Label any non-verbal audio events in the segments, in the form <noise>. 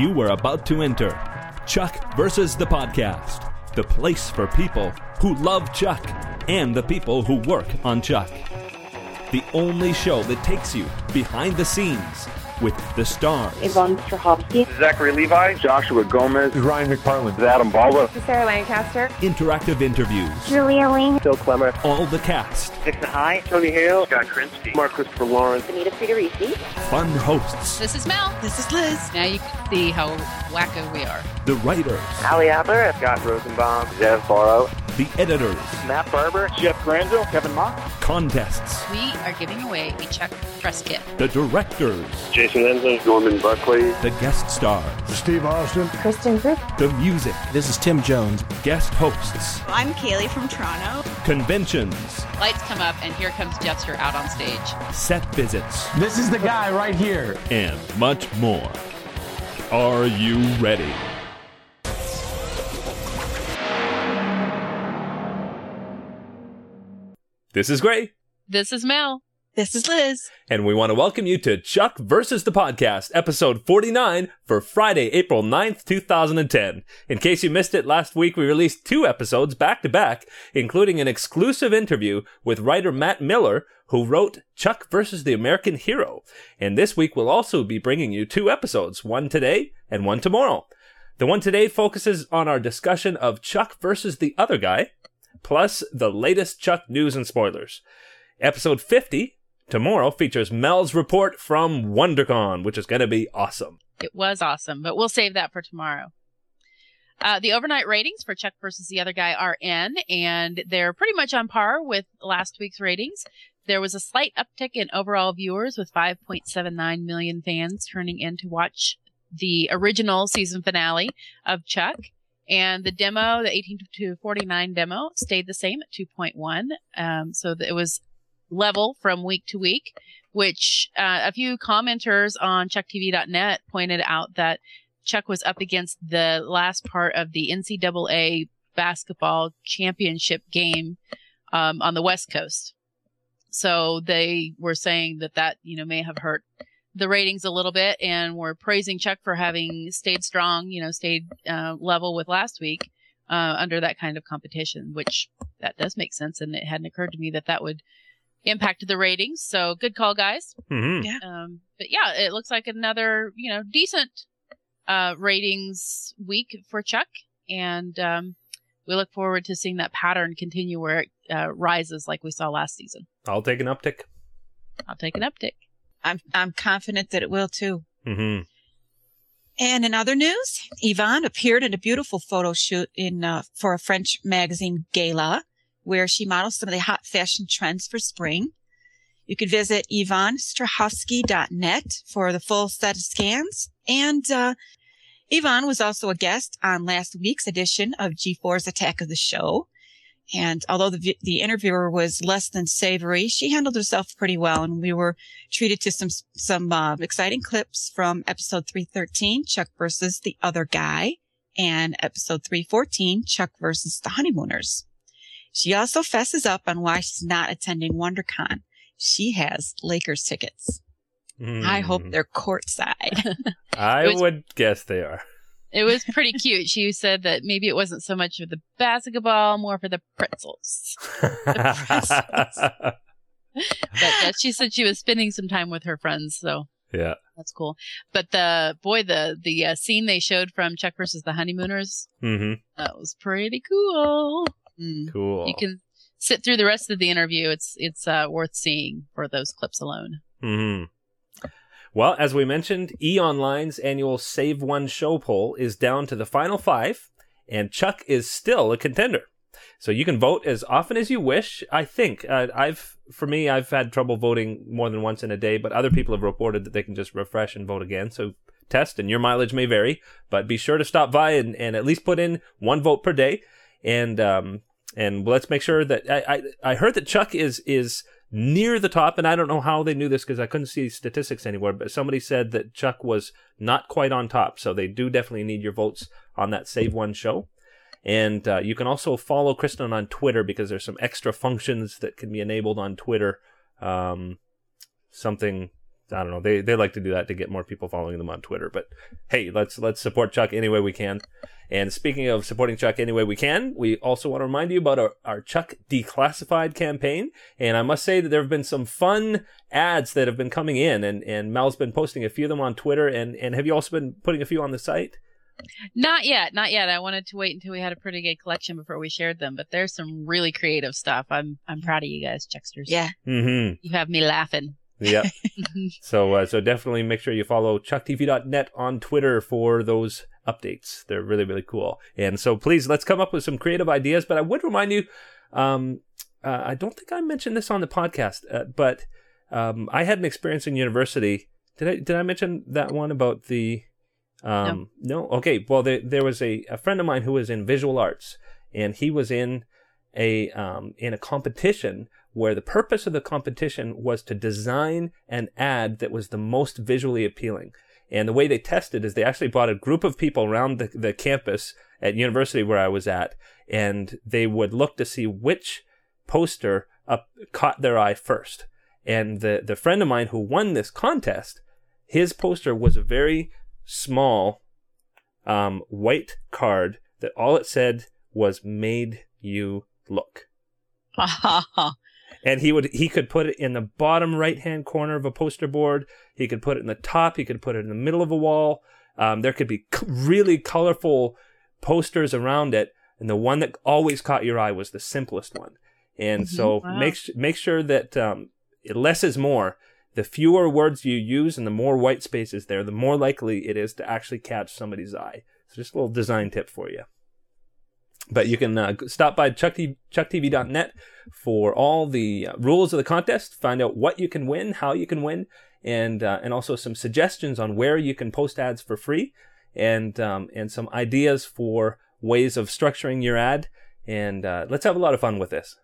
You were about to enter. Chuck versus the podcast, the place for people who love Chuck and the people who work on Chuck. The only show that takes you behind the scenes with the stars, Yvonne Strahovski, Zachary Levi, Joshua Gomez, Ryan McPartlin. Adam Baldwin, Sarah Lancaster, interactive interviews, Julia Ling, Phil Klemmer. all the cast, Dixon High, Tony Hale, Scott Krinsky, Mark Christopher Lawrence, Anita Friedericy, fun hosts, This is Mel. This is Liz. Now you can see how wacko we are. the writers, Ali Adler, Scott Rosenbaum, Zev Borow, the editors, Matt Barber, Jeff Granville, Kevin Mock, contests, We are giving away a Chuck press kit. the directors, Jason Ensler, Norman Buckley, the guest stars, Steve Austin. Kristin Kreuk, the music, This is Tim Jones. guest hosts, I'm Kaylee from Toronto. conventions, Lights come up, and here comes Jester out on stage. set visits, This is the guy right here. and much more. Are you ready? This is Gray, This is Mel. This is Liz. and we want to welcome you to Chuck versus the Podcast, episode 49 for Friday, April 9th, 2010. In case you missed it, last week we released two episodes back to back, including an exclusive interview with writer Matt Miller, who wrote Chuck versus the American Hero. And this week we'll also be bringing you two episodes, one today and one tomorrow. The one today focuses on our discussion of Chuck versus the other guy, plus the latest Chuck news and spoilers. Episode 50 tomorrow features Mel's report from WonderCon, which is going to be awesome. It was awesome, but we'll save that for tomorrow. Uh, the overnight ratings for Chuck versus the other guy are in, and they're pretty much on par with last week's ratings. There was a slight uptick in overall viewers, with 5.79 million fans turning in to watch the original season finale of Chuck. And the demo, the 18 to 49 demo, stayed the same at 2.1. Um, so it was level from week to week, which uh, a few commenters on ChuckTV.net pointed out that Chuck was up against the last part of the NCAA basketball championship game um, on the West Coast. So they were saying that that, you know, may have hurt the ratings a little bit and we're praising Chuck for having stayed strong, you know, stayed uh, level with last week uh, under that kind of competition, which that does make sense. And it hadn't occurred to me that that would impact the ratings. So good call, guys. Mm-hmm. Yeah. Um, but yeah, it looks like another, you know, decent uh, ratings week for Chuck. And um, we look forward to seeing that pattern continue where it uh, rises like we saw last season. I'll take an uptick. I'll take an uptick. I'm I'm confident that it will too. Mm-hmm. And in other news, Yvonne appeared in a beautiful photo shoot in uh, for a French magazine Gala, where she models some of the hot fashion trends for spring. You could visit yvonnestrahovski.net for the full set of scans. And uh, Yvonne was also a guest on last week's edition of G4's Attack of the Show. And although the, the interviewer was less than savory, she handled herself pretty well. And we were treated to some, some, uh, exciting clips from episode 313, Chuck versus the other guy and episode 314, Chuck versus the honeymooners. She also fesses up on why she's not attending WonderCon. She has Lakers tickets. I hope they're courtside. <laughs> I was- would guess they are. It was pretty cute. She said that maybe it wasn't so much for the basketball, more for the pretzels. <laughs> But uh, she said she was spending some time with her friends, so yeah. that's cool. But the boy, the the uh, scene they showed from Chuck versus the Honeymooners, Mm-hmm. that was pretty cool. Mm. Cool. You can sit through the rest of the interview. It's it's uh, worth seeing for those clips alone. hmm Well, as we mentioned, E Online's annual Save One Show poll is down to the final five, and Chuck is still a contender. So you can vote as often as you wish. I think uh, I've, for me, I've had trouble voting more than once in a day, but other people have reported that they can just refresh and vote again. So test, and your mileage may vary, but be sure to stop by and, and at least put in one vote per day. And um, and let's make sure that I, I I heard that Chuck is is near the top, and I don't know how they knew this because I couldn't see statistics anywhere. But somebody said that Chuck was not quite on top, so they do definitely need your votes on that Save One show. And uh, you can also follow Kristen on Twitter because there's some extra functions that can be enabled on Twitter. Um, something I don't know. They they like to do that to get more people following them on Twitter. But hey, let's let's support Chuck any way we can. And speaking of supporting Chuck any way we can, we also want to remind you about our, our Chuck Declassified campaign. And I must say that there have been some fun ads that have been coming in, and, and Mel's been posting a few of them on Twitter. And, and have you also been putting a few on the site? Not yet, not yet. I wanted to wait until we had a pretty good collection before we shared them. But there's some really creative stuff. I'm I'm proud of you guys, Chucksters. Yeah. Mm-hmm. you have me laughing. Yep. <laughs> so uh, so definitely make sure you follow chucktv.net on Twitter for those updates. They're really really cool. And so please let's come up with some creative ideas. But I would remind you, um, uh, I don't think I mentioned this on the podcast, uh, but um, I had an experience in university. Did I did I mention that one about the? Um, no. Okay. Well, there there was a, a friend of mine who was in visual arts, and he was in a um, in a competition where the purpose of the competition was to design an ad that was the most visually appealing. And the way they tested is they actually brought a group of people around the, the campus at university where I was at, and they would look to see which poster up, caught their eye first. And the, the friend of mine who won this contest, his poster was a very small um, white card that all it said was made you look <laughs> and he would he could put it in the bottom right hand corner of a poster board. He could put it in the top. He could put it in the middle of a wall. Um, there could be c- really colorful posters around it. And the one that always caught your eye was the simplest one. And so Wow. make make sure that um, less is more. The fewer words you use and the more white space is there the more likely it is to actually catch somebody's eye. So just a little design tip for you but you can uh, stop by Chuck T- chucktv.net for all the uh, rules of the contest, find out what you can win, how you can win, and uh, and also some suggestions on where you can post ads for free, and um, and some ideas for ways of structuring your ad. And uh, let's have a lot of fun with this.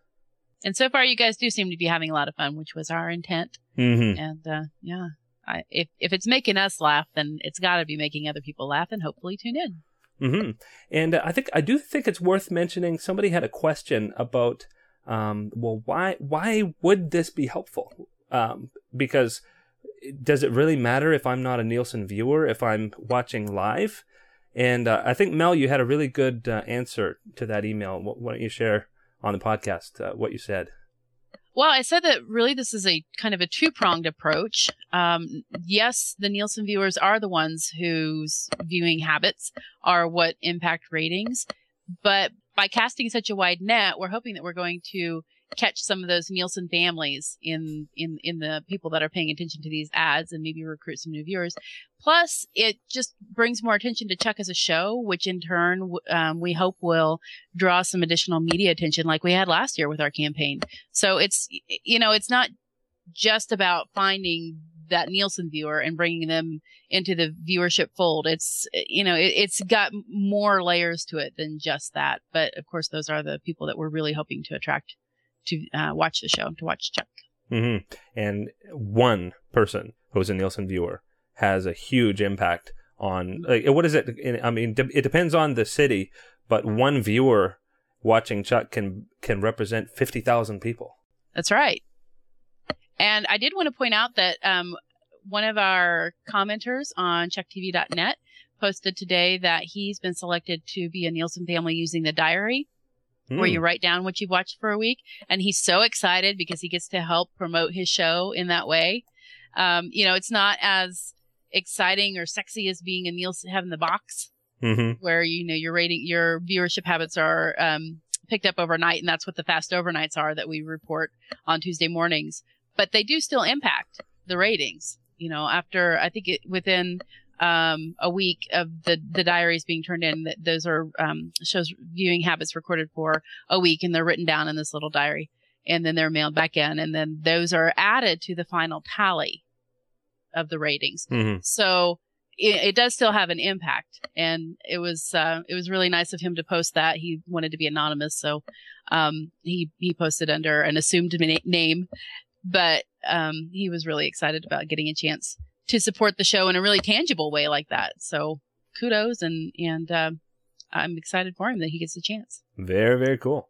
And so far, you guys do seem to be having a lot of fun, which was our intent. Mm-hmm. And uh, yeah, I, if if it's making us laugh, then it's got to be making other people laugh, and hopefully tune in. Hmm And uh, I think I do think it's worth mentioning. Somebody had a question about, um, well, why why would this be helpful? Um, because does it really matter if I'm not a Nielsen viewer if I'm watching live? And uh, I think Mel, you had a really good uh, answer to that email. Wh- Why don't you share on the podcast uh, what you said? Well, I said that really this is a kind of a two pronged approach. Um, yes, the Nielsen viewers are the ones whose viewing habits are what impact ratings. But by casting such a wide net, we're hoping that we're going to catch some of those Nielsen families in, in, in the people that are paying attention to these ads and maybe recruit some new viewers. Plus, it just brings more attention to Chuck as a show, which in turn, um, we hope will draw some additional media attention like we had last year with our campaign. So it's, you know, it's not just about finding that Nielsen viewer and bringing them into the viewership fold. It's, you know, it, it's got more layers to it than just that. But of course, those are the people that we're really hoping to attract to uh, watch the show, to watch Chuck. hmm And one person who's a Nielsen viewer has a huge impact on. Like, what is it? I mean, it depends on the city, but one viewer watching Chuck can can represent fifty thousand people. That's right. And I did want to point out that um, one of our commenters on ChuckTV.net posted today that he's been selected to be a Nielsen family using the diary, where Hmm. you write down what you've watched for a week. And he's so excited because he gets to help promote his show in that way. Um, you know, it's not as exciting or sexy as being a Nielsen having the box Mhm. where you know your rating your viewership habits are um, picked up overnight and that's what the fast overnights are that we report on tuesday mornings but they do still impact the ratings you know after i think it within um, a week of the the diaries being turned in that those are um, shows viewing habits recorded for a week and they're written down in this little diary. And then they're mailed back in and then those are added to the final tally of the ratings. Mhm. so it, it does still have an impact. And it was uh, it was really nice of him to post that. He wanted to be anonymous. So um, he he posted under an assumed name. But um, he was really excited about getting a chance to support the show in a really tangible way like that so kudos and and uh, i'm excited for him that he gets a chance Very, very cool.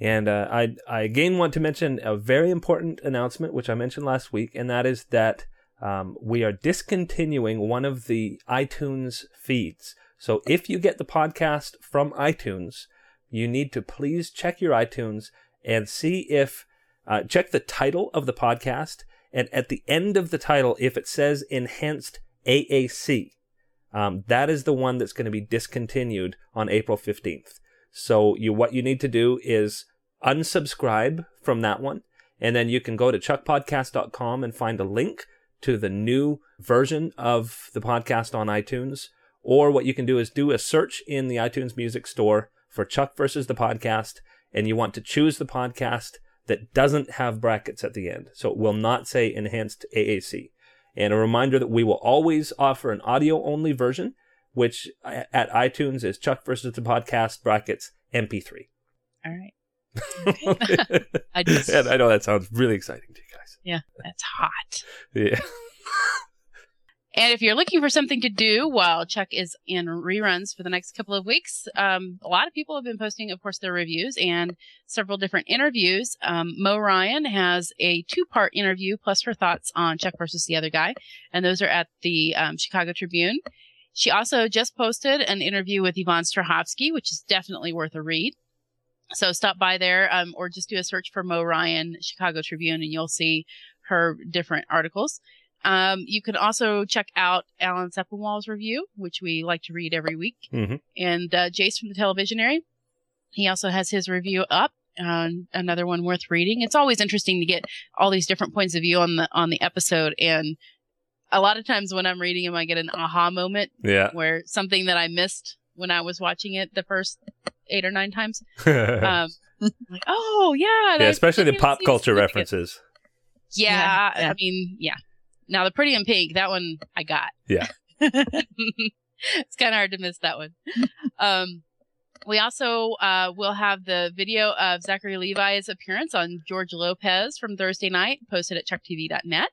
And uh, I, I again want to mention a very important announcement, which I mentioned last week, and that is that um, we are discontinuing one of the iTunes feeds. So if you get the podcast from iTunes, you need to please check your iTunes and see if, uh, check the title of the podcast. And at the end of the title, if it says enhanced AAC, um, that is the one that's going to be discontinued on April 15th. So you, what you need to do is unsubscribe from that one. And then you can go to chuckpodcast.com and find a link to the new version of the podcast on iTunes. Or what you can do is do a search in the iTunes Music Store for Chuck versus the podcast, and you want to choose the podcast that doesn't have brackets at the end. So it will not say enhanced AAC. And a reminder that we will always offer an audio only version, which uh, at iTunes is Chuck versus the podcast brackets MP3. All right. <laughs> <laughs> I just, and I know that sounds really exciting to you guys. yeah, that's hot. Yeah. <laughs> And if you're looking for something to do while Chuck is in reruns for the next couple of weeks, um, a lot of people have been posting, of course, their reviews and several different interviews. Um, Mo Ryan has a two part interview plus her thoughts on Chuck versus the other guy, and those are at the um, Chicago Tribune. She also just posted an interview with Yvonne Strahovski, which is definitely worth a read. So stop by there, um, or just do a search for Mo Ryan Chicago Tribune, and you'll see her different articles. Um, you can also check out Alan Sepinwall's review, which we like to read every week, Mhm. and uh, Jace from the Televisionary. He also has his review up. Uh, another one worth reading. It's always interesting to get all these different points of view on the on the episode, and a lot of times when I'm reading them, I get an aha moment Yeah. where something that I missed when I was watching it the first eight or nine times. <laughs> Um, like, oh yeah, yeah, especially the pop culture references. Yeah, Yeah, yeah. I mean, yeah. Now the Pretty in Pink, that one I got. Yeah. <laughs> it's kind of hard to miss that one. um, we also uh, will have the video of Zachary Levi's appearance on George Lopez from Thursday night, posted at chucktv.net.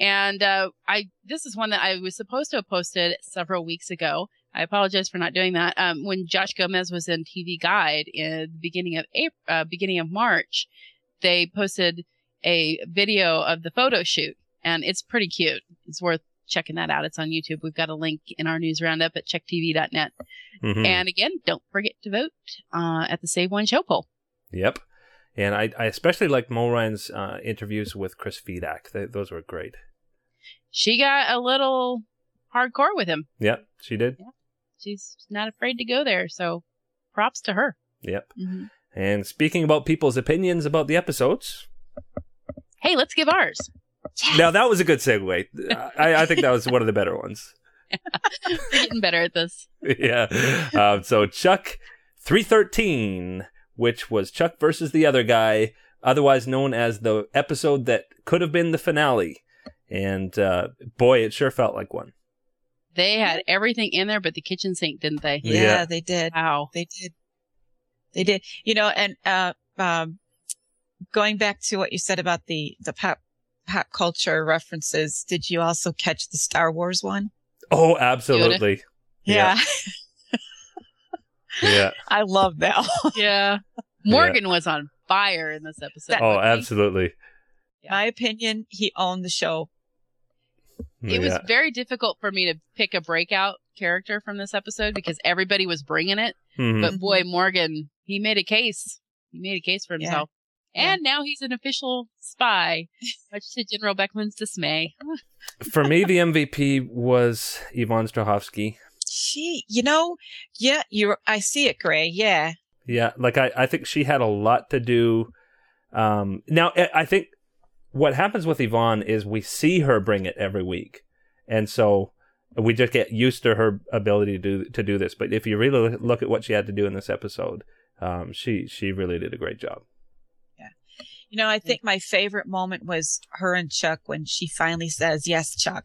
And uh, I this is one that I was supposed to have posted several weeks ago. I apologize for not doing that. Um, when Josh Gomez was in TV Guide in the beginning of April, uh, beginning of March, they posted a video of the photo shoot, and it's pretty cute. It's worth checking that out. It's on YouTube. We've got a link in our news roundup at chucktv.net. Mhm. And again, don't forget to vote uh, at the Save One Show poll. Yep. And I, I especially liked Mo Ryan's uh, interviews with Chris Fedak. Th those were great. She got a little hardcore with him. Yep, she did. She's not afraid to go there, so props to her. Yep. Mhm. And speaking about people's opinions about the episodes, Hey, let's give ours. Now that was a good segue. I, I think that was one of the better ones. <laughs> We're getting better at this. <laughs> yeah. Um, so Chuck 313, which was Chuck versus the other guy, otherwise known as the episode that could have been the finale. And uh, boy, it sure felt like one. They had everything in there but the kitchen sink, didn't they? Yeah, Yeah. they did. Wow. They did. They did. You know, and uh, um, going back to what you said about the the pop pop culture references, did you also catch the Star Wars one? Oh, absolutely. Yeah. Yeah. <laughs> I love that. one. Yeah. Morgan was on fire in this episode. Oh, wasn't he? absolutely. My opinion, he owned the show. It was very difficult for me to pick a breakout character from this episode because everybody was bringing it. Mhm. But boy, Morgan, he made a case. He made a case for Yeah. himself. Yeah. And now he's an official spy, <laughs> much to General Beckman's dismay. <laughs> For me, the MVP was Yvonne Strahovski. She, you know, yeah, you. I see it, Gray. Yeah, Yeah, like I, I think she had a lot to do. Um, now, I I think what happens with Yvonne is we see her bring it every week, and so we just get used to her ability to do to do this. But if you really look at what she had to do in this episode, um, she she really did a great job. You know, I think my favorite moment was her and Chuck when she finally says, "Yes, Chuck,"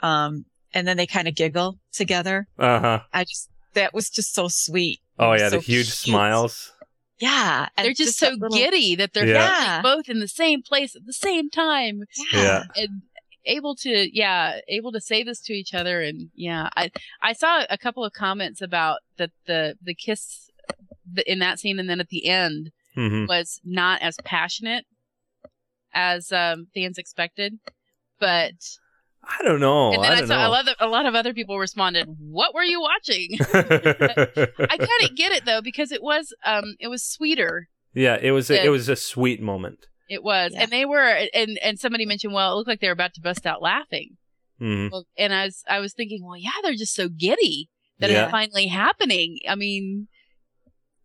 um, and then they kind of giggle together. Uh huh. I just that was just so sweet. Oh yeah, so the huge cute. smiles. Yeah, and They're just, so that little- giddy that they're Yeah. Yeah. both in the same place at the same time Yeah. and able to, yeah, able to say this to each other. And yeah, I, I saw a couple of comments about that the, the kiss in that scene and then at the end hmm was not as passionate as um, fans expected. But I don't know. and then I I, don't saw a know. lot, of, a lot of other people responded, "What were you watching?" <laughs> I kind of get it though because it was um it was sweeter. yeah, it was a, it was a sweet moment. It was, Yeah. and they were, and and somebody mentioned, well, it looked like they were about to bust out laughing. Mhm. Well, and I was I was thinking, well, yeah, they're just so giddy that Yeah. it's finally happening. I mean,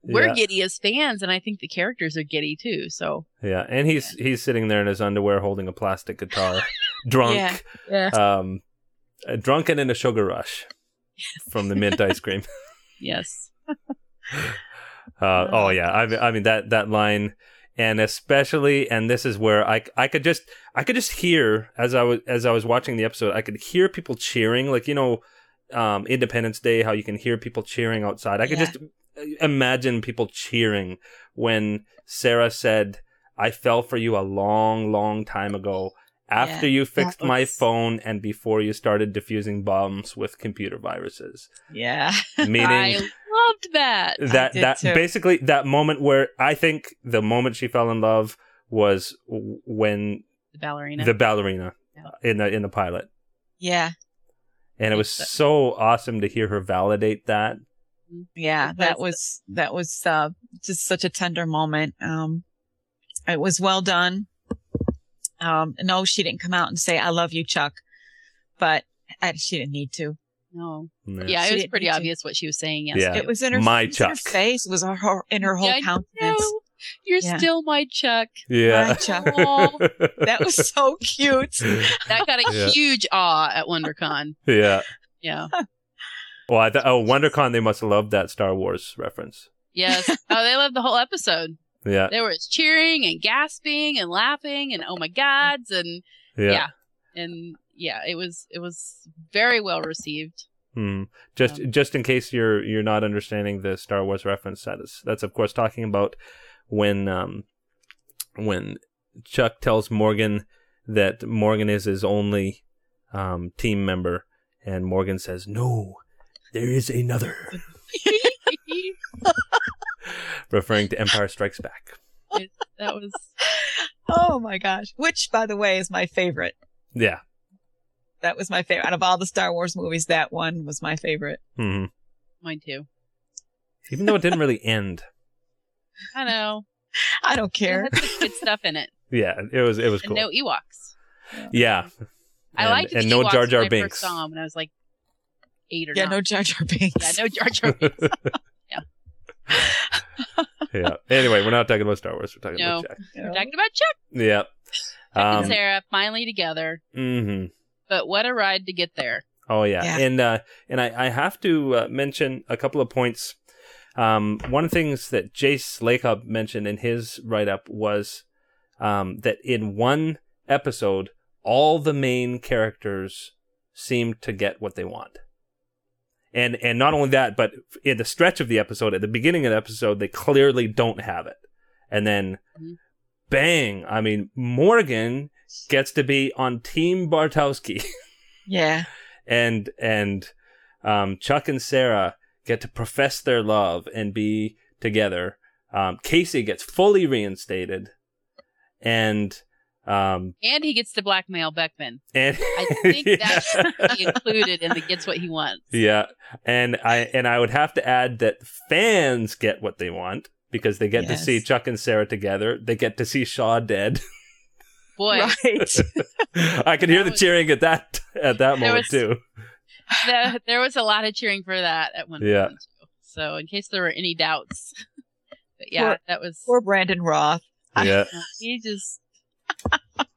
we're Yeah. giddy as fans, and I think the characters are giddy too. So Yeah, and he's he's sitting there in his underwear holding a plastic guitar, <laughs> drunk, Yeah. yeah, um, drunken in a sugar rush from the mint ice cream. <laughs> <laughs> yes, Uh, oh yeah, I mean, I mean that that line, and especially, and this is where I I could just I could just hear as I was as I was watching the episode, I could hear people cheering, like you know, um, Independence Day, how you can hear people cheering outside. I could Yeah. just imagine people cheering when Sarah said, "I fell for you a long, long time ago." After Yeah, you fixed my phone and before you started diffusing bombs with computer viruses, Yeah. <laughs> meaning I loved that. that that too. basically that moment where I think the moment she fell in love was when The ballerina. the ballerina Yeah. in the in the pilot, Yeah. and it was so awesome to hear her validate that. Yeah. That was- was, that was, uh, just such a tender moment. Um, it was well done. Um, no, she didn't come out and say, I love you, Chuck, but I, she didn't need to. no, Yeah. yeah, it was pretty need to. obvious what she was saying. Yeah. It was in her, My it was in her Chuck. face, was her, in her whole Yeah, countenance. You're Yeah. still my Chuck. yeah, My Chuck. <laughs> That was so cute. That got a Yeah. huge awe at WonderCon. yeah. Yeah. Well, I th- oh, WonderCon, they must have loved that Star Wars reference. Yes. <laughs> Oh, they loved the whole episode. Yeah, There was cheering and gasping and laughing and oh my gods and yeah. yeah. and yeah, it was it was very well received. Hmm. Just Um, just in case you're you're not understanding the Star Wars reference, that is that's of course talking about when um when Chuck tells Morgan that Morgan is his only um team member, and Morgan says, "No, there is another," <laughs> referring to Empire Strikes Back. that was Oh my gosh. Which, by the way, is my favorite. Yeah. That was my favorite. Out of all the Star Wars movies, that one was my favorite. Mm-hmm. mine too. Even though it didn't really end. <laughs> I know. I don't It care. had some good stuff in it. Yeah, it was it was And cool. no Ewoks. yeah. I And- liked and the no Ewoks Jar Jar when I Binks. first saw 'em when I was like eight or Yeah, nine. no Jar Jar Binks. yeah, no Jar Jar Binks. <laughs> yeah. Yeah. Anyway, we're not talking about Star Wars. We're talking No. about Jack. We're talking about Chuck, Yeah. Chuck Um, and Sarah finally together. hmm But what a ride to get there. Oh yeah, Yeah. and uh, and I, I have to uh, mention a couple of points. Um, one of the things that Jace Lacob mentioned in his write up was um, that in one episode, all the main characters seem to get what they want. And and not only that, but in the stretch of the episode, at the beginning of the episode, they clearly don't have it. And then Mhm. bang, I mean, Morgan gets to be on Team Bartowski. <laughs> Yeah. and and um, Chuck and Sarah get to profess their love and be together. Um, Casey gets fully reinstated, and um, And he gets to blackmail Beckman. and I <laughs> think yeah. that should be included in the gets what he wants. yeah, and I and I would have to add that fans get what they want because they get Yes. to see Chuck and Sarah together. They get to see Shaw dead. Boy, Right. <laughs> I could hear That the cheering at that at that moment was- too. the, there was a lot of cheering for that at one Yeah. point. too. So in case there were any doubts, <laughs> but yeah, Poor- that was Poor Brandon Routh. Yeah, he just. <laughs>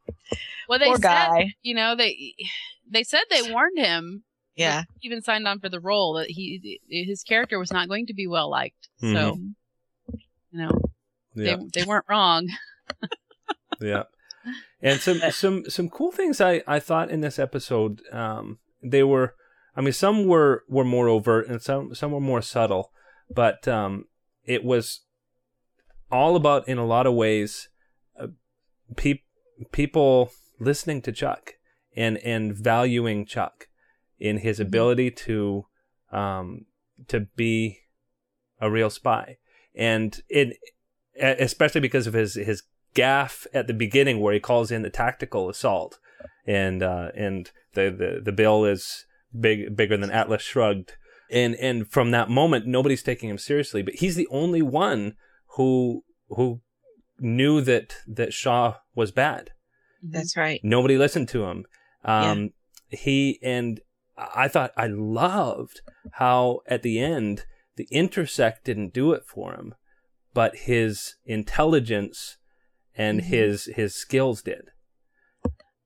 Well, they Poor said, guy. you know, they they said they warned him. Yeah. he even signed on for the role that he his character was not going to be well liked. So Mhm. you know, yeah. they they weren't wrong. <laughs> yeah and some <laughs> some some cool things i i thought in this episode um they were i mean some were were more overt and some some were more subtle but um it was all about in a lot of ways peop people listening to chuck and and valuing chuck in his ability to um to be a real spy and it especially because of his his gaff at the beginning where he calls in the tactical assault and uh, and the, the the bill is big bigger than Atlas Shrugged, and and from that moment, nobody's taking him seriously. But he's the only one who who knew that that Shaw was bad. That's right. Nobody listened to him. Um, He and I thought I loved how at the end the intersect didn't do it for him, but his intelligence and Mhm. his his skills did.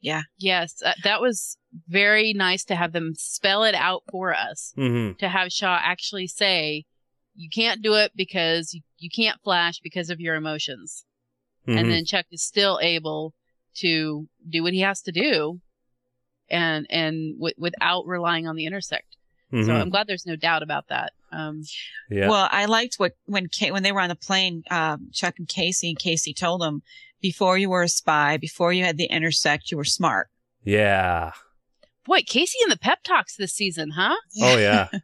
Yeah. Yes, uh, that was very nice to have them spell it out for us. hmm To have Shaw actually say, "You can't do it because you, you can't flash because of your emotions," Mm-hmm. and then Chuck is still able to do what he has to do, and and w- without relying on the intersect. So I'm glad there's no doubt about that. Um, Mm-hmm. yeah. Well, I liked what when Ka- when they were on the plane, um, Chuck and Casey, and Casey told them, before you were a spy, before you had the intersect, you were smart. yeah. boy, Casey and the pep talks this season, huh? Oh yeah. <laughs>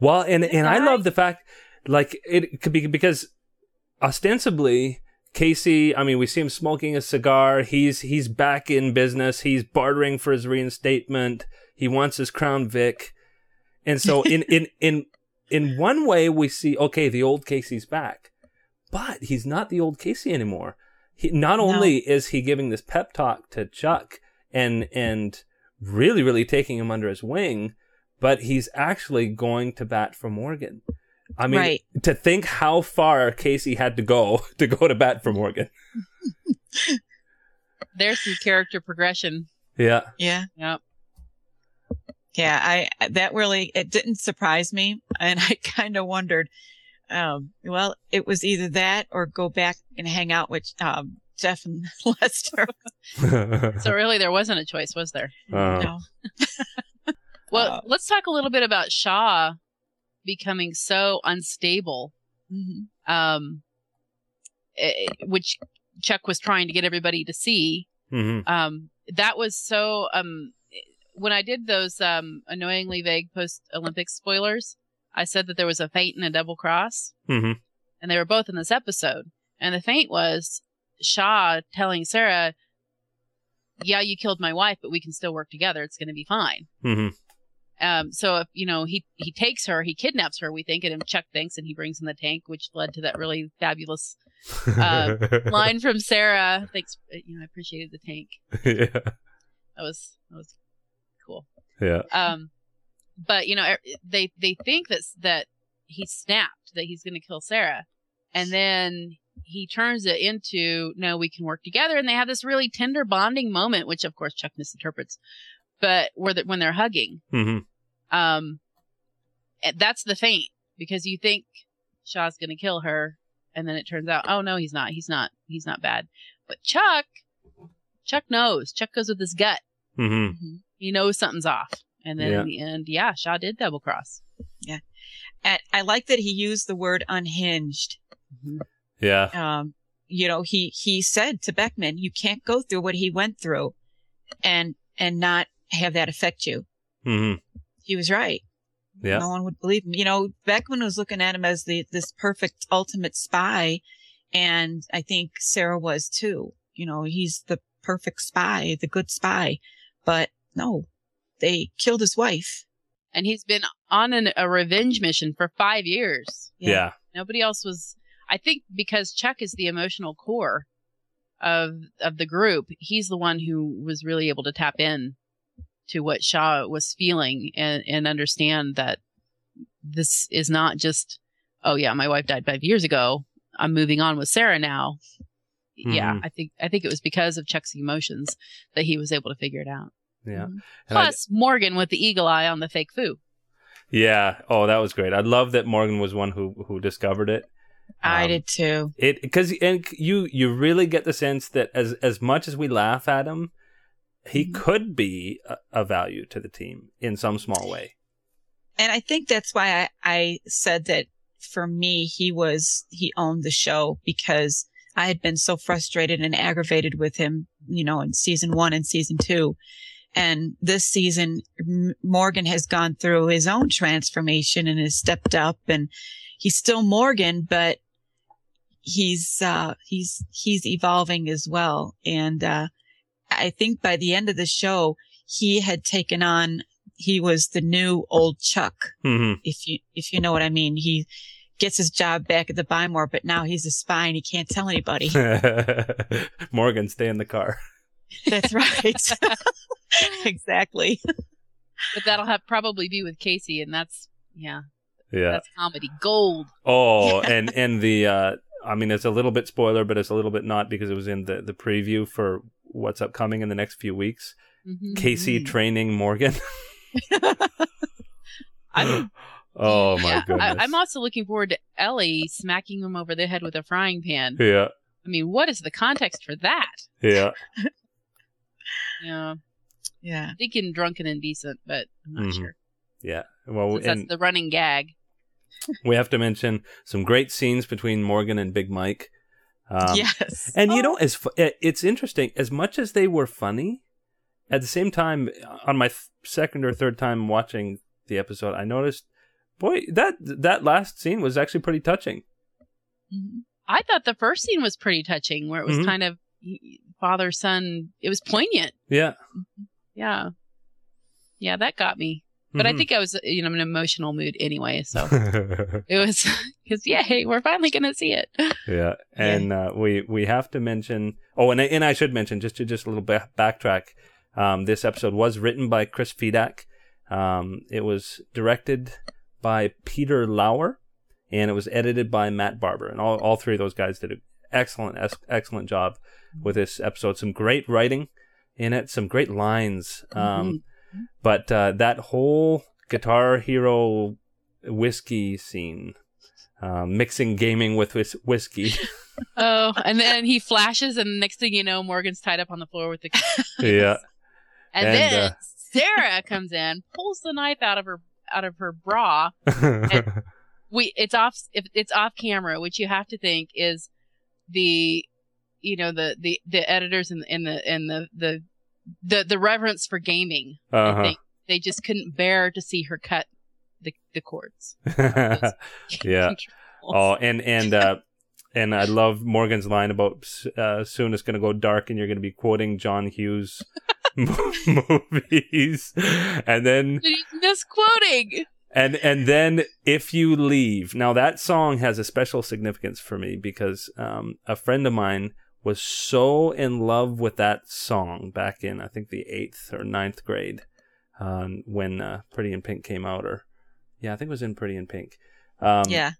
Well, and and I love the fact, like it could be because ostensibly Casey. I mean, we see him smoking a cigar. He's he's back in business. He's bartering for his reinstatement. He wants his Crown Vic, and so <laughs> in in in in one way we see okay, the old Casey's back, but he's not the old Casey anymore. He, not No. only is he giving this pep talk to Chuck and and really really taking him under his wing, but he's actually going to bat for Morgan. I mean, Right. to think how far Casey had to go <laughs> to go to bat for Morgan. <laughs> There's some character progression. Yeah. Yeah. Yep. Yeah. I, that really, it didn't surprise me. And <laughs> I kind of wondered, um, well, it was either that or go back and hang out with, um, Jeff and Lester. So really, there wasn't a choice, was there? Uh, No. Well, Uh, let's talk a little bit about Shaw becoming so unstable, Mhm. um, eh, which Chuck was trying to get everybody to see. mhm. Um, that was so. Um, when I did those um, annoyingly vague post Olympic spoilers, I said that there was a feint and a double cross, Mhm. and they were both in this episode. And the feint was Shaw telling Sarah, "Yeah, you killed my wife, but we can still work together. It's going to be fine." Mhm. Um, so if you know he he takes her, he kidnaps her. We think, and Chuck thinks, and he brings in the tank, which led to that really fabulous Uh, <laughs> line from Sarah. Thanks, you know, I appreciated the tank. <laughs> yeah. That was that was cool. Yeah. Um, but you know, er- they they think that that he snapped that he's going to kill Sarah, and then he turns it into no, we can work together, and they have this really tender bonding moment, which of course Chuck misinterprets, but where the, when they're hugging, Mhm. um, that's the feint because you think Shaw's going to kill her, and then it turns out, oh no, he's not. He's not. He's not bad. But Chuck, Chuck knows. Chuck goes with his gut. Mhm. He knows something's off. And then Yeah. in the end, yeah, Shaw did double cross. Yeah, and I like that he used the word unhinged. Yeah. um, you know, he, he said to Beckman, you can't go through what he went through and, and not have that affect you. Mhm. He was right. Yeah. No one would believe him. You know, Beckman was looking at him as the, this perfect ultimate spy. And I think Sarah was too. You know, he's the perfect spy, the good spy. But no, they killed his wife. And he's been on an, a revenge mission for five years. Yeah. Yeah. Nobody else was, I think because Chuck is the emotional core of, of the group, he's the one who was really able to tap in to what Shaw was feeling and, and understand that this is not just, oh yeah, my wife died five years ago. I'm moving on with Sarah now. Yeah, Mhm. I think I think it was because of Chuck's emotions that he was able to figure it out. Yeah. Mhm. And I- Plus Morgan with the eagle eye on the fake foo. yeah. Oh, that was great. I love that Morgan was one who who discovered it. I Um, did too. It because and you you really get the sense that as as much as we laugh at him, he Mhm. could be a, a value to the team in some small way. And I think that's why I, I said that for me, he was, he owned the show because I had been so frustrated and aggravated with him, you know, in season one and season two. And this season, Morgan has gone through his own transformation and has stepped up and he's still Morgan, but he's, uh, he's, he's evolving as well. And, uh, I think by the end of the show, he had taken on, he was the new old Chuck. hmm If you, if you know what I mean, he gets his job back at the Buy More, but now he's a spy and he can't tell anybody. <laughs> Morgan, stay in the car. That's right. <laughs> exactly. But that'll have probably be with Casey, and that's yeah, Yeah. that's comedy gold. Oh, and and the uh I mean it's a little bit spoiler, but it's a little bit not because it was in the the preview for what's upcoming in the next few weeks. Mhm. Casey training Morgan. <laughs> I'm- <laughs> oh my goodness. I, I'm also looking forward to Ellie smacking him over the head with a frying pan. yeah, I mean, what is the context for that? yeah. <laughs> Yeah, Yeah. thinking drunk and indecent, but I'm not Mhm. sure. Yeah. Well, Since that's the running gag. we have to mention some great scenes between Morgan and Big Mike. Um, yes. And you know, as fu- it's interesting. As much as they were funny, at the same time, on my th- second or third time watching the episode, I noticed, boy, that that last scene was actually pretty touching. Mhm. I thought the first scene was pretty touching, where it was Mhm. kind of father son. It was poignant. Yeah, Yeah, yeah, that got me. But I Mhm. think I was, you know, in an emotional mood anyway. So <laughs> it was <laughs> because yay, we're finally gonna see it. <laughs> yeah, and uh, we we have to mention. Oh, and I, and I should mention just to just a little ba- backtrack. Um, this episode was written by Chris Fedak. Um, it was directed by Peter Lauer, and it was edited by Matt Barber. And all all three of those guys did an excellent ex- excellent job with this episode. Some great writing in it, some great lines. Um, But uh, that whole Guitar Hero whiskey scene. Um, mixing gaming with whis- whiskey. <laughs> Oh, and then he flashes, and next thing you know, Morgan's tied up on the floor with the. yeah. And, And, then uh, Sarah comes in, pulls the knife out of her out of her bra. <laughs> We it's off if it's off camera, which you have to think is the you know the the the editors and and the and the the the the reverence for gaming. I uh-huh. think they just couldn't bear to see her cut the the cords. <laughs> yeah. <laughs> Oh, and and uh, and I love Morgan's line about uh, soon it's going to go dark and you're going to be quoting John Hughes <laughs> movies, and then misquoting. and and then if you leave now that song has a special significance for me because um, a friend of mine was so in love with that song back in I think the eighth or ninth grade um, when uh, Pretty in Pink came out or yeah I think it was in Pretty in Pink. Um, yeah.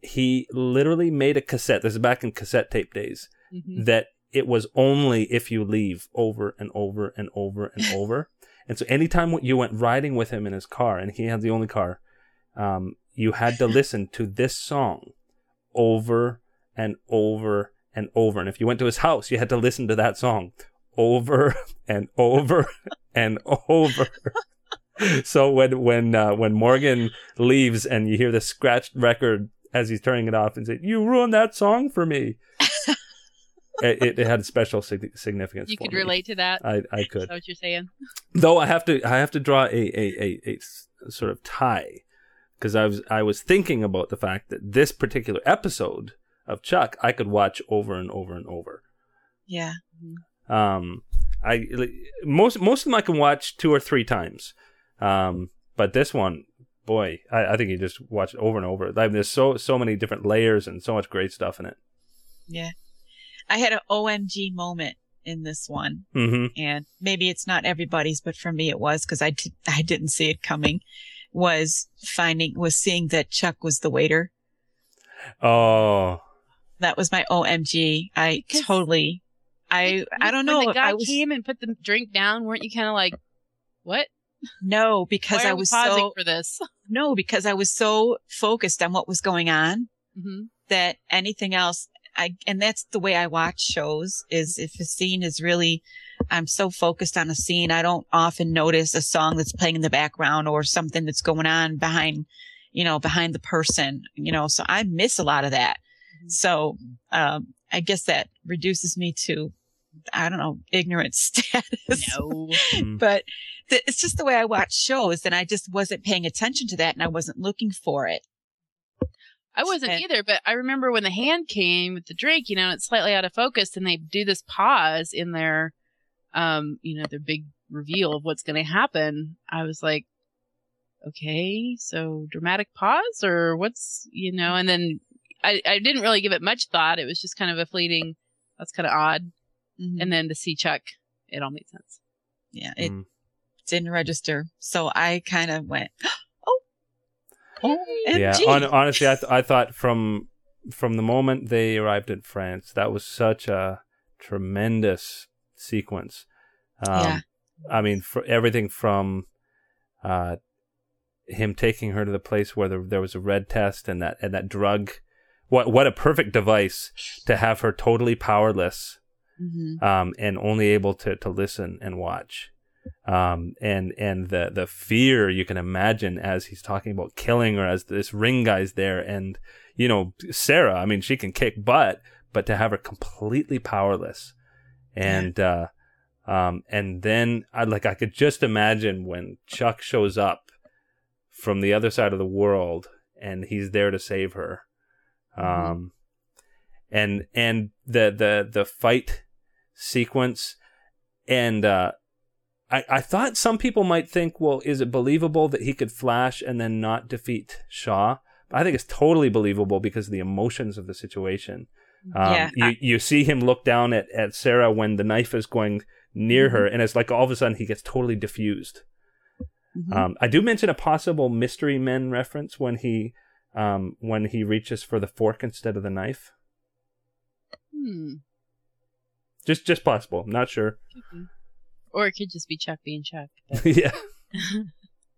he literally made a cassette. This is back in cassette tape days. Mhm. That it was only if you leave over and over and over and <laughs> over. And so anytime you went riding with him in his car, and he had the only car, um, you had to listen to this song over and over and over. And if you went to his house, you had to listen to that song over <laughs> and over <laughs> and over. <laughs> so when when uh, when Morgan leaves and you hear the scratched record as he's turning it off and say, "You ruined that song for me," it, it, had special sig- significance. You could me. relate to that. I I Is could. that what you're saying? Though I have to I have to draw a a a sort of tie because I was I was thinking about the fact that this particular episode of Chuck I could watch over and over and over. Yeah. Um, I like, most most of them I can watch two or three times. Um, but this one, boy, I, I think you just watch it over and over. Like, there's so so many different layers and so much great stuff in it. Yeah. I had an OMG moment in this one hmm and maybe it's not everybody's, but for me it was because I, did, I didn't see it coming was finding, was seeing that Chuck was the waiter. Oh, That was my OMG. I totally, I, I don't When know the if guy I was, came and put the drink down, weren't you kind of like, what? no, because I was pausing so, for this? <laughs> no, because I was so focused on what was going on hmm that anything else I and that's the way I watch shows is if a scene is really I'm so focused on a scene I don't often notice a song that's playing in the background or something that's going on behind you know behind the person you know so I miss a lot of that so um I guess that reduces me to I don't know ignorant <laughs> status No. <laughs> Mm. but th- it's just the way I watch shows and I just wasn't paying attention to that and I wasn't looking for it I wasn't And- either, but I remember when the hand came with the drink, you know, it's slightly out of focus and they do this pause in their um, you know, the big reveal of what's going to happen, I was like, okay, so dramatic pause or what's, you know, and then I, I didn't really give it much thought. It was just kind of a fleeting, that's kind of odd. Mhm. And then to see Chuck, it all made sense. yeah, it Mm. didn't register. So I kind of went, <gasps> oh, oh. yeah. OMG. Hon- honestly, I, th- I thought from from the moment they arrived in France, that was such a tremendous sequence. Um, Yeah. I mean, for everything from uh, him taking her to the place where there, there was a red test and that and that drug. What what a perfect device to have her totally powerless Mhm. um, and only able to, to listen and watch. Um, and, and the, the fear you can imagine as he's talking about killing her as this ring guy's there. And, you know, Sarah, I mean, she can kick butt, but to have her completely powerless. And, uh, um, and then I like, I could just imagine when Chuck shows up from the other side of the world and he's there to save her. Um, and and the the the fight sequence and uh I, I thought some people might think, well, is it believable that he could flash and then not defeat Shaw? I think it's totally believable because of the emotions of the situation. Um, Yeah, you I- you see him look down at, at Sarah when the knife is going near her, and it's like all of a sudden he gets totally diffused. Mhm. Um, I do mention a possible Mystery Men reference when he um, when he reaches for the fork instead of the knife. Hmm. Just just possible. Not sure. Or it could just be Chuck being Chuck. but <laughs> yeah. <laughs>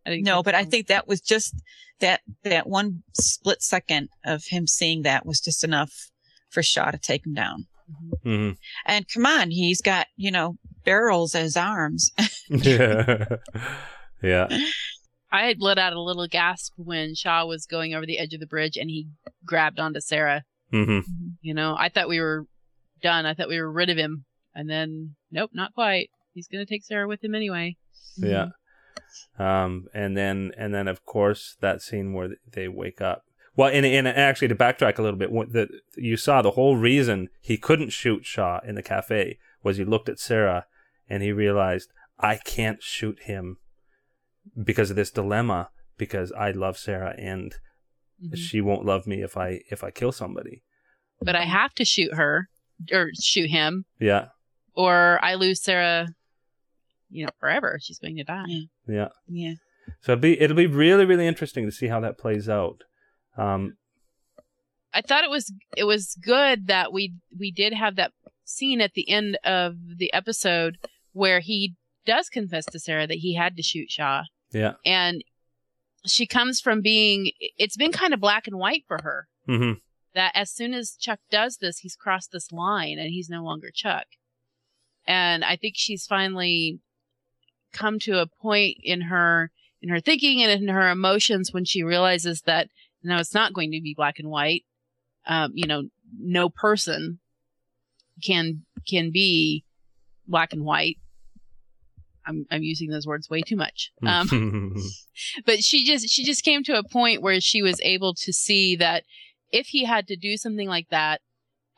I think no, but I think that was just that that one split second of him seeing that was just enough for Shaw to take him down. hmm And come on, he's got you know barrels as arms. <laughs> yeah. yeah. I had let out a little gasp when Shaw was going over the edge of the bridge and he grabbed onto Sarah. Mm-hmm. You know, I thought we were done. I thought we were rid of him. And then, nope, not quite. He's going to take Sarah with him anyway. Yeah. Um, and then and then of course that scene where they wake up. Well, and, and actually to backtrack a little bit, the you saw the whole reason he couldn't shoot Shaw in the cafe was he looked at Sarah and he realized I can't shoot him because of this dilemma because I love Sarah and Mhm. she won't love me if I if I kill somebody. But I have to shoot her or shoot him Yeah. or I lose Sarah, you know, forever. She's going to die. Yeah. Yeah. Yeah. So it'll be it'll be really really interesting to see how that plays out. Um, I thought it was it was good that we we did have that scene at the end of the episode where he does confess to Sarah that he had to shoot Shaw, yeah. and she comes from being it's been kind of black and white for her hmm that as soon as Chuck does this, he's crossed this line and he's no longer Chuck. And I think she's finally come to a point in her in her thinking and in her emotions when she realizes that no, it's not going to be black and white. Um, you know, no person can can be black and white. I'm I'm using those words way too much. <laughs> Um, <laughs> but she just she just came to a point where she was able to see that if he had to do something like that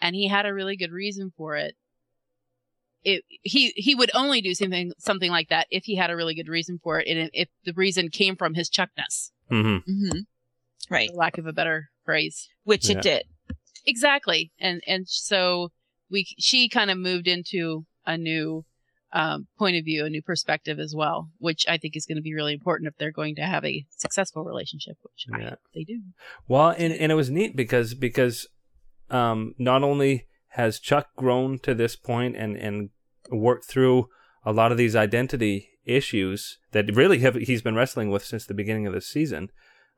and he had a really good reason for it it he he would only do something something like that if he had a really good reason for it and if the reason came from his chuckness hmm hmm Right. for lack of a better phrase Which Yeah. it did. exactly and and so we she kind of moved into a new um, point of view a new perspective as well which i think is going to be really important if they're going to have a successful relationship which i Yeah. hope they do Well, and and it was neat because because um, not only has Chuck grown to this point and and worked through a lot of these identity issues that really have he's been wrestling with since the beginning of the season,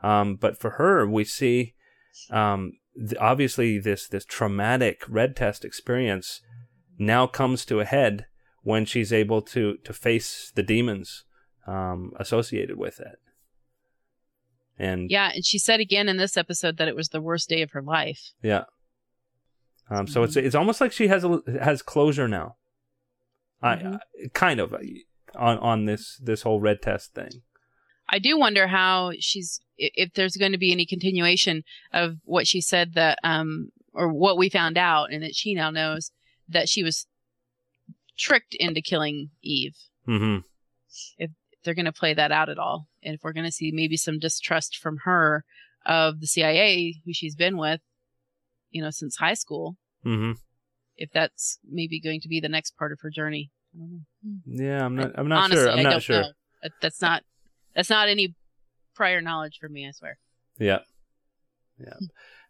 um, but for her we see um, th- obviously this this traumatic red test experience now comes to a head when she's able to to face the demons um, associated with it. And Yeah, and she said again in this episode that it was the worst day of her life. Yeah. Um, so it's it's almost like she has a, has closure now. I, Mhm. I kind of uh, on on this this whole red test thing. I do wonder how she's if there's going to be any continuation of what she said that um or what we found out and that she now knows that she was tricked into killing Eve. Mm-hmm. If they're going to play that out at all, and if we're going to see maybe some distrust from her of the CIA, who she's been with, you know, since high school, Mm-hmm. if that's maybe going to be the next part of her journey. I don't know. Yeah, I'm not. I'm not Honestly, sure. I'm not sure. know. That's not that's not any prior knowledge for me. I swear. Yeah. Yeah.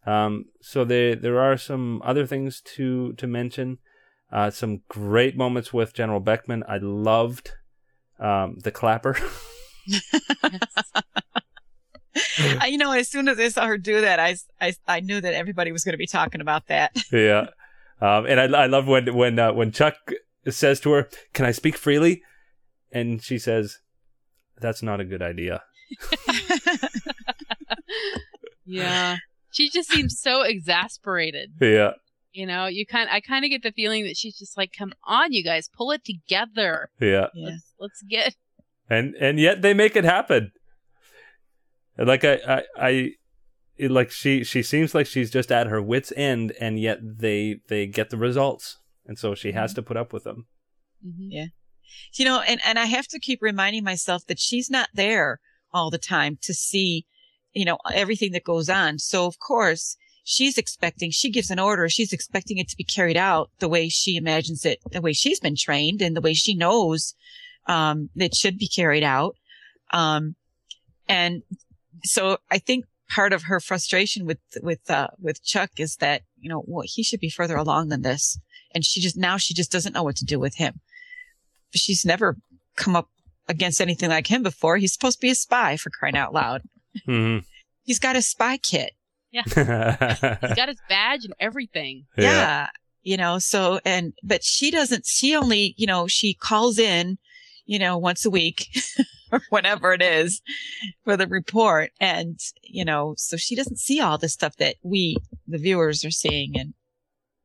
Um, so there there are some other things to to mention. Uh, some great moments with General Beckman. I loved um, the clapper. <laughs> <laughs> I, you know, as soon as I saw her do that, I, I, I knew that everybody was going to be talking about that. <laughs> yeah. Um, and I I love when when uh, when Chuck says to her, "Can I speak freely?" and she says, "That's not a good idea." Yeah. She just seems so exasperated. Yeah. You know, you kind I kind of get the feeling that she's just like, "Come on, you guys, pull it together. Yeah. yeah. Let's let's get <laughs> and and yet they make it happen. And Like I I, I it, like she she seems like she's just at her wits end, and yet they they get the results, and so she has to put up with them. Mhm. You know, and, and I have to keep reminding myself that she's not there all the time to see, you know, everything that goes on. So of course she's expecting, she gives an order. She's expecting it to be carried out the way she imagines it, the way she's been trained and the way she knows, um, that should be carried out. Um, and so I think part of her frustration with, with, uh, with Chuck is that, you know, well, he should be further along than this. And she just, now she just doesn't know what to do with him she's never come up against anything like him before. He's supposed to be a spy for crying out loud. Mm-hmm. He's got a spy kit. <laughs> He's got his badge and everything. Yeah. You know, so, and, but she doesn't, she only, you know, she calls in, you know, once a week <laughs> or whatever it is for the report. And, you know, so she doesn't see all the stuff that we, the viewers are seeing. And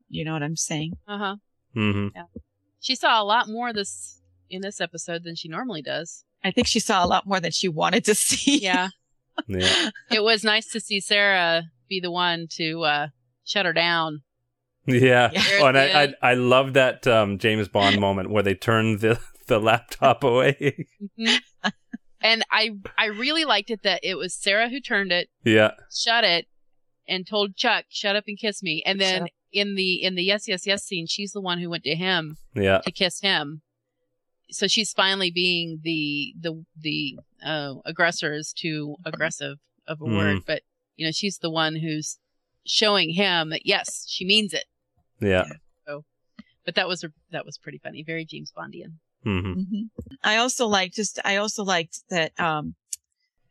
you know what I'm saying? Uh huh. Mm-hmm. She saw a lot more this in this episode than she normally does. I think she saw a lot more than she wanted to <laughs> see. Yeah. Yeah. it was nice to see Sarah be the one to uh, shut her down. Yeah. Yeah. Oh, and I, I I love that um, James Bond <laughs> moment where they turn the the laptop away. Mhm. and I I really liked it that it was Sarah who turned it, yeah. shut it, and told Chuck, "Shut up and kiss me." And then in the in the yes yes yes scene, she's the one who went to him Yeah. to kiss him. So she's finally being the the the uh, aggressor is too aggressive of a Mm. word, but you know she's the one who's showing him that yes she means it. Yeah. But that was that was pretty funny, very James Bondian. Mm-hmm. hmm I also liked just, I also liked that, um,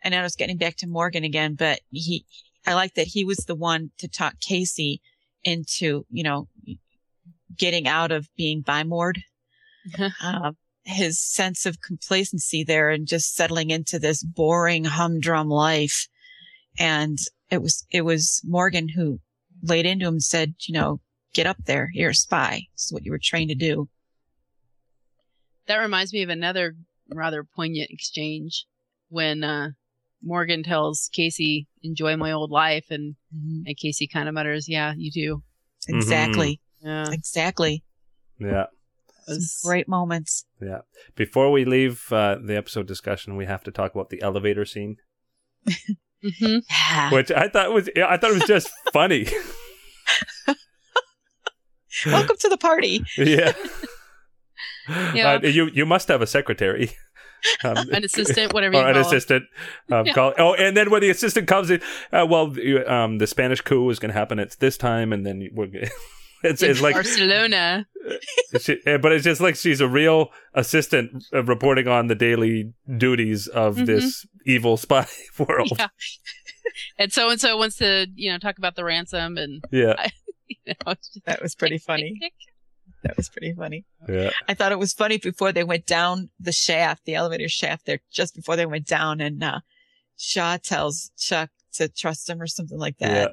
and I was getting back to Morgan again, but he, I liked that he was the one to talk Casey into, you know, getting out of being Buy Mored. uh, his sense of complacency there and just settling into this boring humdrum life. And it was, it was Morgan who laid into him and said, you know, get up there. You're a spy. This is what you were trained to do. That reminds me of another rather poignant exchange when uh, Morgan tells Casey, "Enjoy my old life," and and Casey kind of mutters, "Yeah, you do." Exactly. Yeah, Exactly. Yeah. it was- Great moments. Yeah. Before we leave uh, the episode discussion, we have to talk about the elevator scene, <laughs> Mhm. Yeah. which I thought was I thought it was just <laughs> funny. Welcome to the party. yeah. <laughs> Yeah. Uh, you you must have a secretary. <laughs> Um, An assistant, whatever you or an call it. assistant. Um, Yeah. call, oh, and then when the assistant comes in, uh, well, you- um, the Spanish coup is going to happen at this time, and then we're, it's, it's like, Barcelona. <laughs> she, eh, but it's just like she's a real assistant uh, reporting on the daily duties of Mhm. this evil spy <laughs> world. Yeah. <laughs> and so and so wants to, you know, talk about the ransom and Yeah, you know, just That was pretty tick, funny. tick, tick. That was pretty funny. yeah, I thought it was funny before they went down the shaft, the elevator shaft there, just before they went down and, uh, Shaw tells Chuck to trust him or something like yeah. that.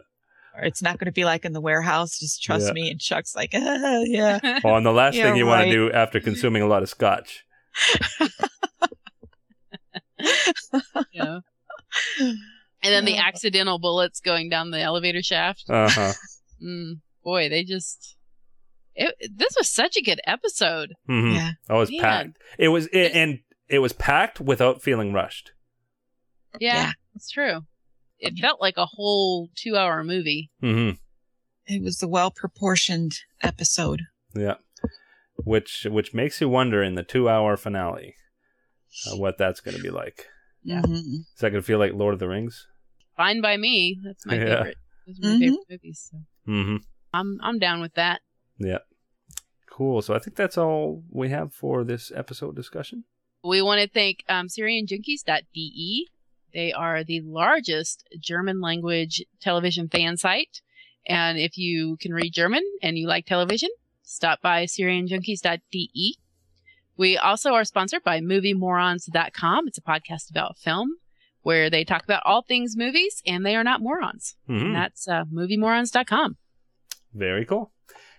Or it's not going to be like in the warehouse. Just trust Yeah. me. And Chuck's like, ah, <laughs> yeah. Oh, and the last Yeah, thing you want to do after <laughs> consuming a lot of scotch. <laughs> Yeah. And then the accidental bullets going down the elevator shaft. Uh huh. Mm, boy, they just It, this was such a good episode. Mhm. Yeah. Oh, it was Man. packed. It was, it, and it was packed without feeling rushed. Yeah, Yeah. it's true. It felt like a whole two hour movie. hmm It was a well proportioned episode. Yeah. Which which makes you wonder in the two hour finale uh, what that's going to be like. Yeah. Mhm. Is that going to feel like Lord of the Rings? Fine by me. That's my Yeah. favorite. Those are my Mhm. favorite movies. So hmm I'm I'm down with that. Yeah. Cool. So I think that's all we have for this episode discussion. We want to thank um, SerienJunkies.de. They are the largest German language television fan site. And if you can read German and you like television, stop by SerienJunkies.de. We also are sponsored by MovieMorons.com. It's a podcast about film where they talk about all things movies and they are not morons. Mhm. And that's uh, MovieMorons.com. Very cool.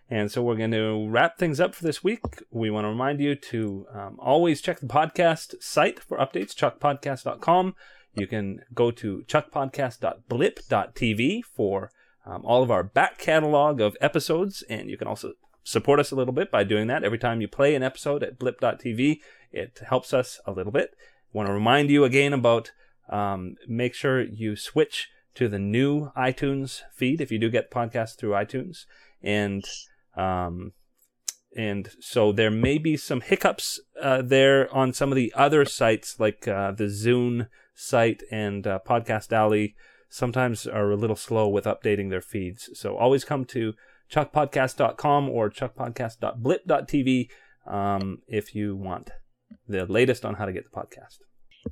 And so we're going to wrap things up for this week. We want to remind you to um, always check the podcast site for updates, chuckpodcast.com. You can go to chuckpodcast.blip.tv for um, all of our back catalog of episodes, and you can also support us a little bit by doing that. Every time you play an episode at blip.tv, it helps us a little bit. want to remind you again about um, make sure you switch to the new iTunes feed if you do get podcasts through iTunes, and um, and so there may be some hiccups uh, there on some of the other sites like uh, the Zune site and uh, Podcast Alley. Sometimes are a little slow with updating their feeds. So always come to chuckpodcast.com or chuckpodcast.blip.tv um, if you want the latest on how to get the podcast.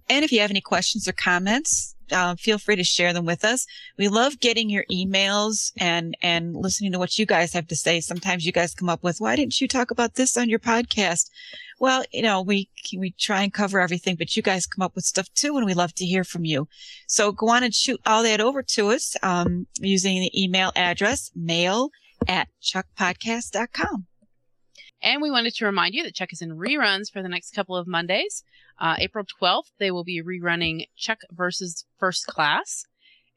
And if you have any questions or comments, uh, feel free to share them with us. We love getting your emails and, and listening to what you guys have to say. Sometimes you guys come up with, why didn't you talk about this on your podcast? Well, you know, we, we try and cover everything, but you guys come up with stuff too, and we love to hear from you. So go on and shoot all that over to us, um, using the email address mail at chuckpodcast.com. And we wanted to remind you that Chuck is in reruns for the next couple of Mondays. Uh, April 12th, they will be rerunning Chuck versus First Class.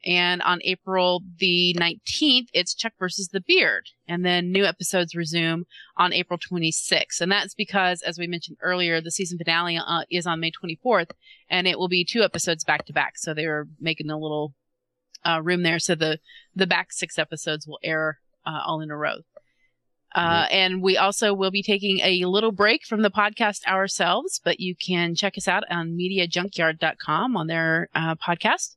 And on April the 19th, it's Chuck versus the Beard. And then new episodes resume on April 26th. And that's because, as we mentioned earlier, the season finale uh, is on May 24th and it will be two episodes back to back. So they were making a little uh, room there. So the, the back six episodes will air uh, all in a row. Uh, and we also will be taking a little break from the podcast ourselves, but you can check us out on mediajunkyard.com on their uh, podcast.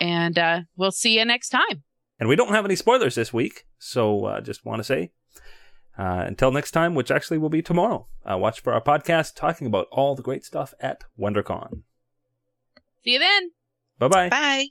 And uh, we'll see you next time. And we don't have any spoilers this week, so uh, just want to say uh, until next time, which actually will be tomorrow, uh, watch for our podcast talking about all the great stuff at WonderCon. See you then. Bye bye. Bye.